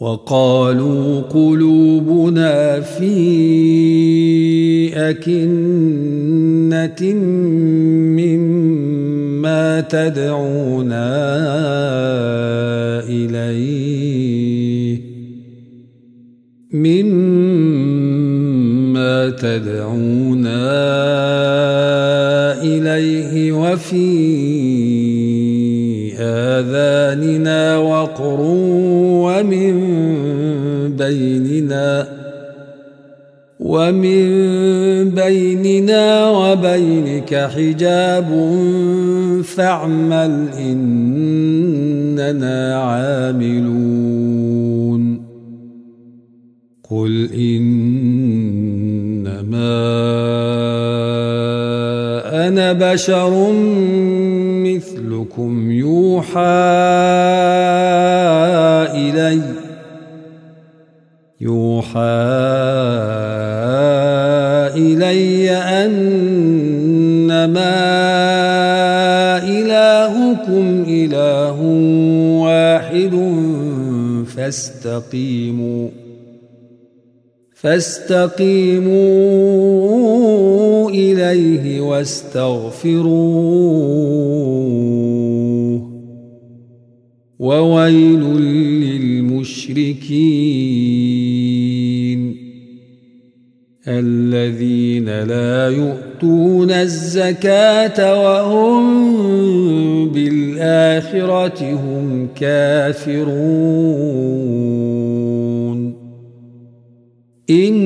وقالوا قلوبنا في أكنة مما تدعونا إليه مما تدعونا إليه وفي آذاننا وقر ومن بيننا ومن بيننا وبينك حجاب فاعمل إننا عاملون. قل إنما أنا بشر مثلكم يوحى إلي. يوحى إلي أنما إلهكم إله واحد فاستقيموا فاستقيموا واستغفروه. وويل للمشركين الذين لا يؤتون الزكاة وهم بالآخرة هم كافرون. إن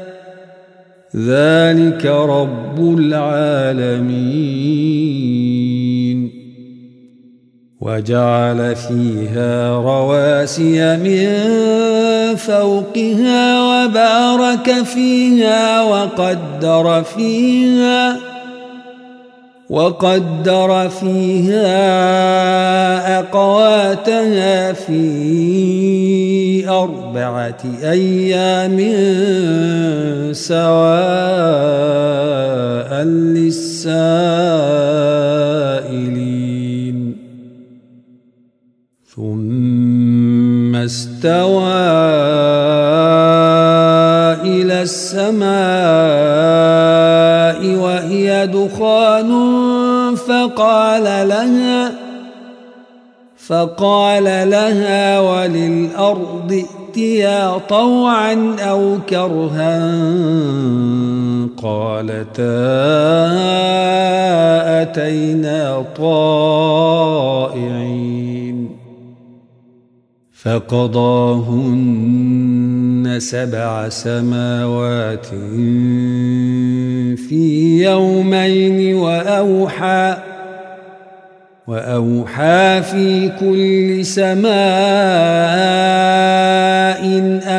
ذلك رب العالمين. وجعل فيها رواسي من فوقها وبارك فيها وقدر فيها وقدر فيها أقواتها في أربعة أيام سواء للسائلين. ثم استوى السماء فقال لها فقال لها وللأرض ائتيا طوعا أو كرها؟ قالتا أتينا طائعين. فقضاهن سبع سماوات في يومين وأوحى وأوحى في كل سماء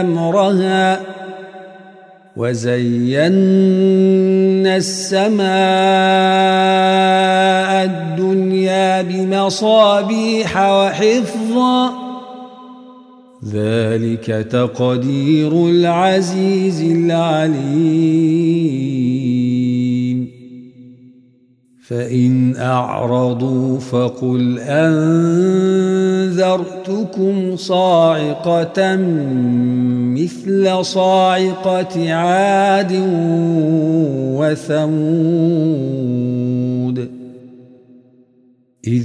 أمرها وزينا السماء الدنيا بمصابيح وحفظا ذلك تقدير العزيز العليم. فإن أعرضوا فقل أنذرتكم صاعقة مثل صاعقة عاد وثمود. إذ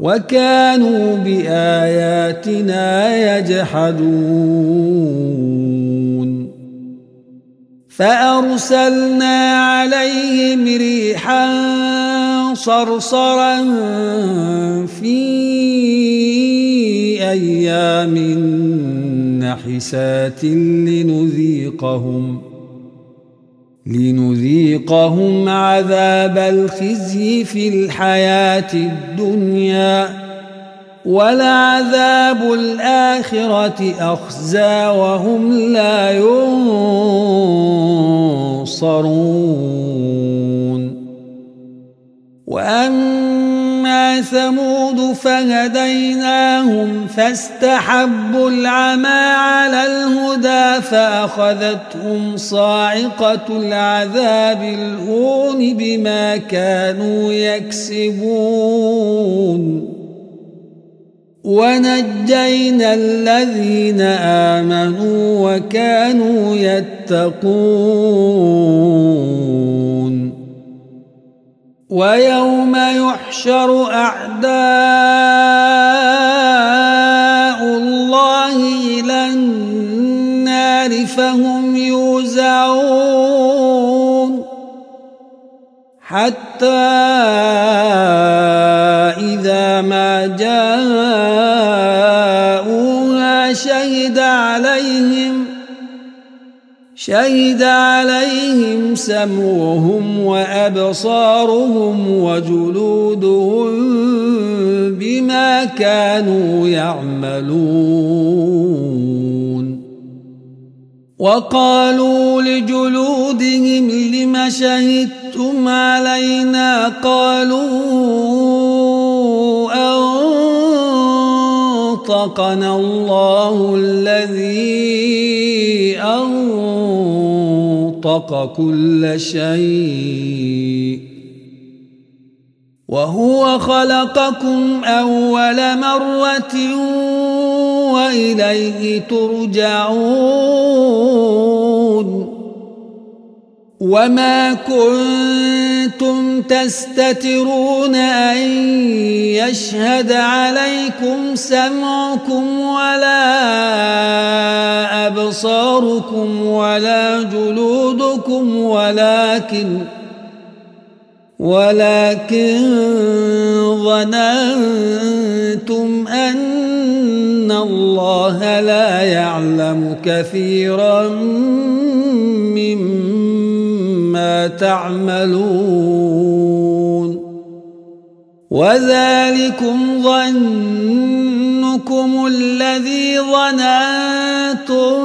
وكانوا بآياتنا يجحدون. فأرسلنا عليهم ريحا صرصرا في أيام نحسات لنذيقهم. لنذيقهم عذاب الخزي في الحياة الدنيا ولعذاب الآخرة أخزى وهم لا ينصرون. ثمود فهديناهم فاستحبوا العمى على الهدى فأخذتهم صاعقة العذاب الهون بما كانوا يكسبون ونجينا الذين آمنوا وكانوا يتقون ويوم يحشر أعداء الله إلى النار فهم يوزعون حتى إذا ما جاءوها شهد عليهم شهد عليهم سمعهم وأبصارهم وجلودهم بما كانوا يعملون. وقالوا لجلودهم لم شهدتم علينا؟ قالوا أنطقنا الله الذي أنطق كل شيء. وهو خلقكم أول مرة وإليه ترجعون. وما كنتم تستترون أن يشهد عليكم سمعكم ولا أبصاركم ولا جلودكم ولكن ولكن ظننتم أن الله لا يعلم كثيرا مما تعملون. وذلكم ظنكم الذي ظننتم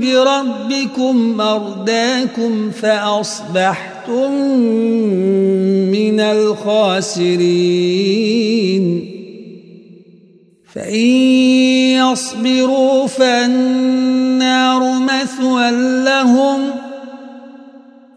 بربكم أرداكم فأصبحتم من الخاسرين. فإن يصبروا فالنار مثوى لهم.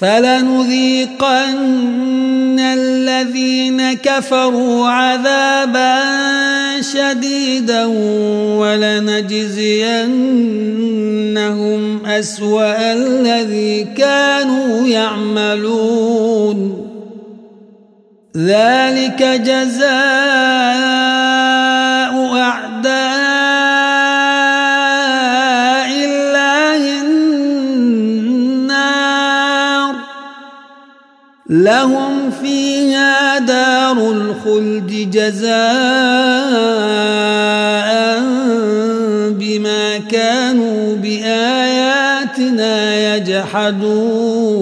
فلنذيقن الذين كفروا عذابا شديدا ولنجزينهم أسوأ الذي كانوا يعملون. ذلك جزاء لهم فيها دار الخلد جزاء بما كانوا بآياتنا يجحدون.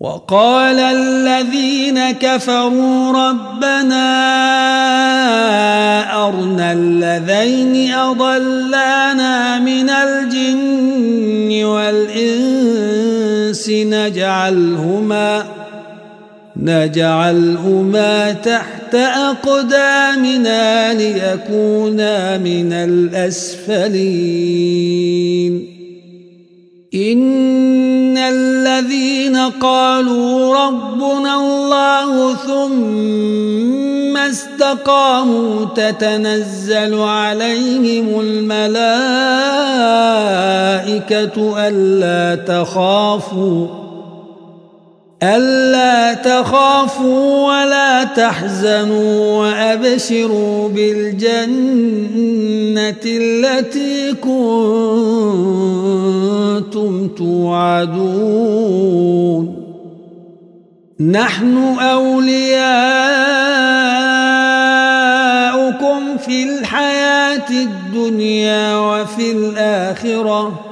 وقال الذين كفروا ربنا أرنا الذين أضلانا من الجن والإنس نجعلهما نجعلهما تحت أقدامنا ليكونا من الأسفلين. إن الذين قالوا ربنا الله ثم استقاموا تتنزل عليهم الملائكة ألا تخافوا ألا تخافوا ولا تحزنوا وأبشروا بالجنة التي كنتم توعدون. نحن أولياؤكم في الحياة الدنيا وفي الآخرة.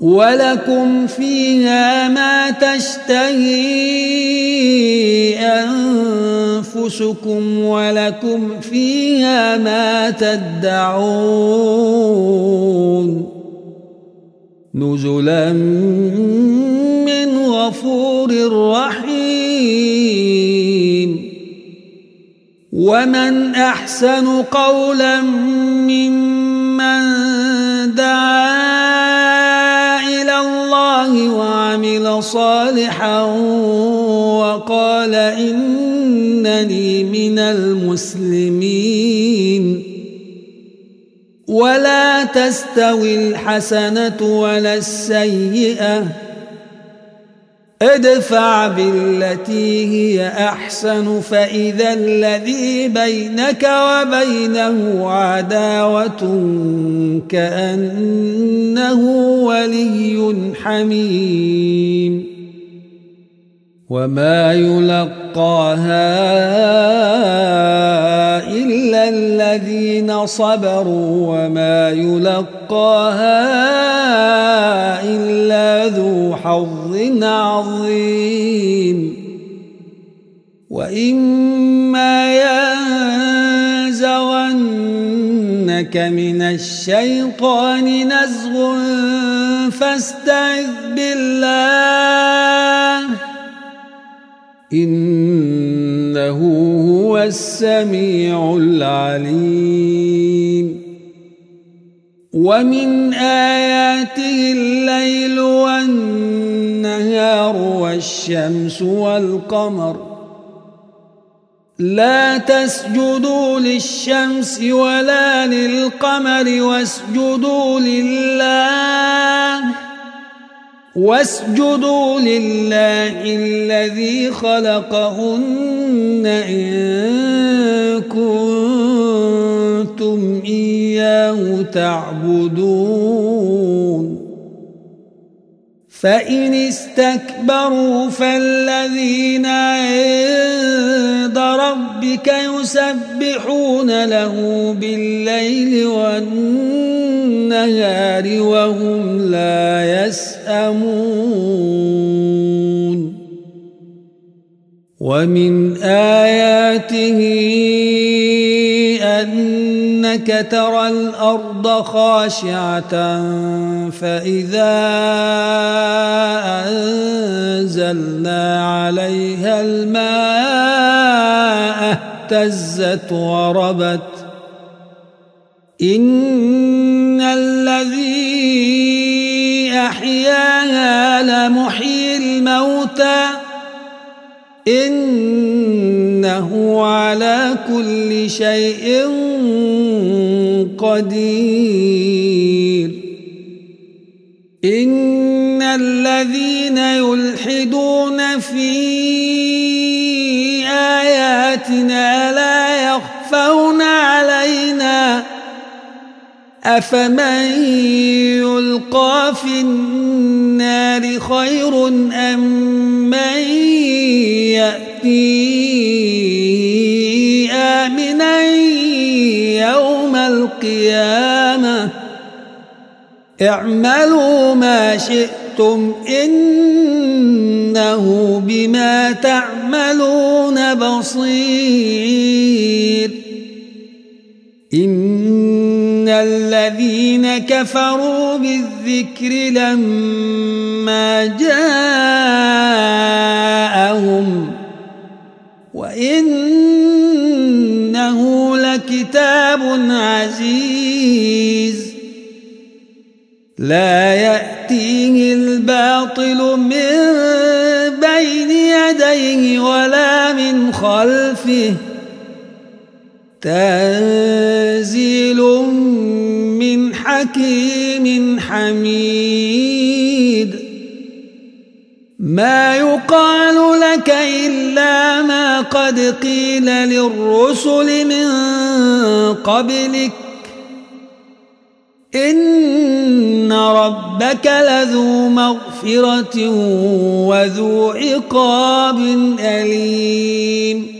ولكم فيها ما تشتهي أنفسكم ولكم فيها ما تدعون نزلا من غفور رحيم ومن أحسن قولا ممن دعا صالحا وقال إنني من المسلمين. ولا تستوي الحسنة ولا السيئة. ادفع بالتي هي أحسن فإذا الذي بينك وبينه عداوة كأنه ولي حميم. وما يلقاها الذين صبروا وما يلقاها إلا ذو حظ عظيم. وإما ينزغنك من الشيطان نزغ فاستعذ بالله إنه هو السميع العليم. ومن آياته الليل والنهار والشمس والقمر. لا تسجدوا للشمس ولا للقمر واسجدوا لله. واسجدوا لله الذي خلقهن إن كنتم إياه تعبدون. فإن استكبروا فالذين عند ربك يسبحون له بالليل والنهار وهم لا يسأمون. ومن آياته أنك ترى الأرض خاشعة فإذا أنزلنا عليها الماء اهتزت وربت. إن الذي أحياها لمحيي الموتى. إنه على كل شيء قدير. إن الذين يلحدون في آياتنا لا يخفون أفمن يلقى في النار خير أم من يأتي آمنا يوم القيامة؟ اعملوا ما شئتم إنه بما تعملون بصير. إن الذين كفروا بالذكر لما جاءهم وإنه لكتاب عزيز لا يأتيه الباطل من بين يديه ولا من خلفه تنزيل من حكيم حميد. ما يقال لك إلا ما قد قيل للرسل من قبلك. إن ربك لذو مغفرة وذو عقاب أليم.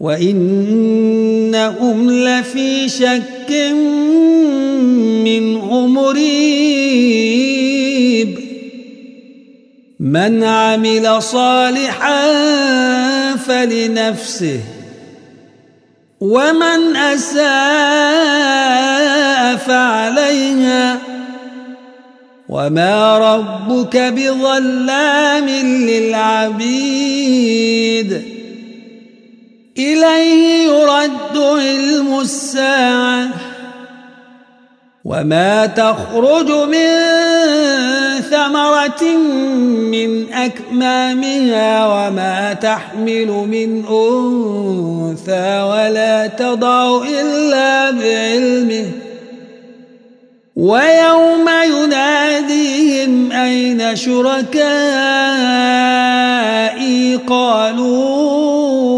وإنهم لفي شك منه مريب من عمل صالحا فلنفسه. ومن أساء فعليها. وما ربك بظلام للعبيد. إليه يرد علم الساعة. وما تخرج من ثمرة من أكمامها وما تحمل من أنثى ولا تضع إلا بعلمه. ويوم يناديهم أين شركائي؟ قالوا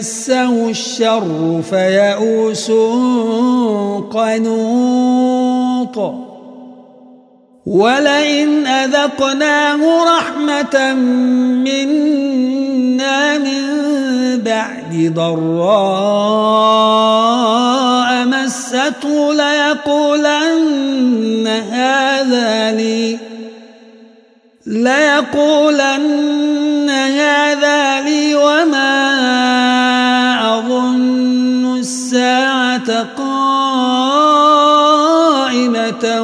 مسه الشر فيئوس قنوط ولئن أذقناه رحمة منا من بعد ضراء مسته ليقولن هذا لي ليقولن الساعة قائمة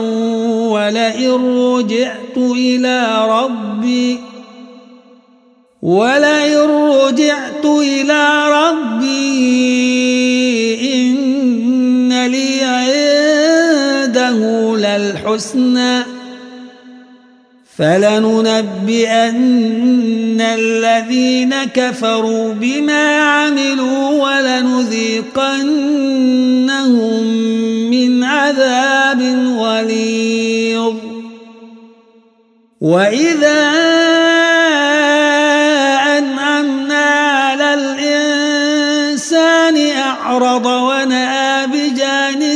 ولئن رجعت إلى ربي ولئن رجعت إلى ربي إن لي عنده للحسنى. فلننبئن الذين كفروا بما عملوا ولنذيقنهم من عذاب غليظ وإذا أنعمنا على الإنسان أعرض ونأى بجانبه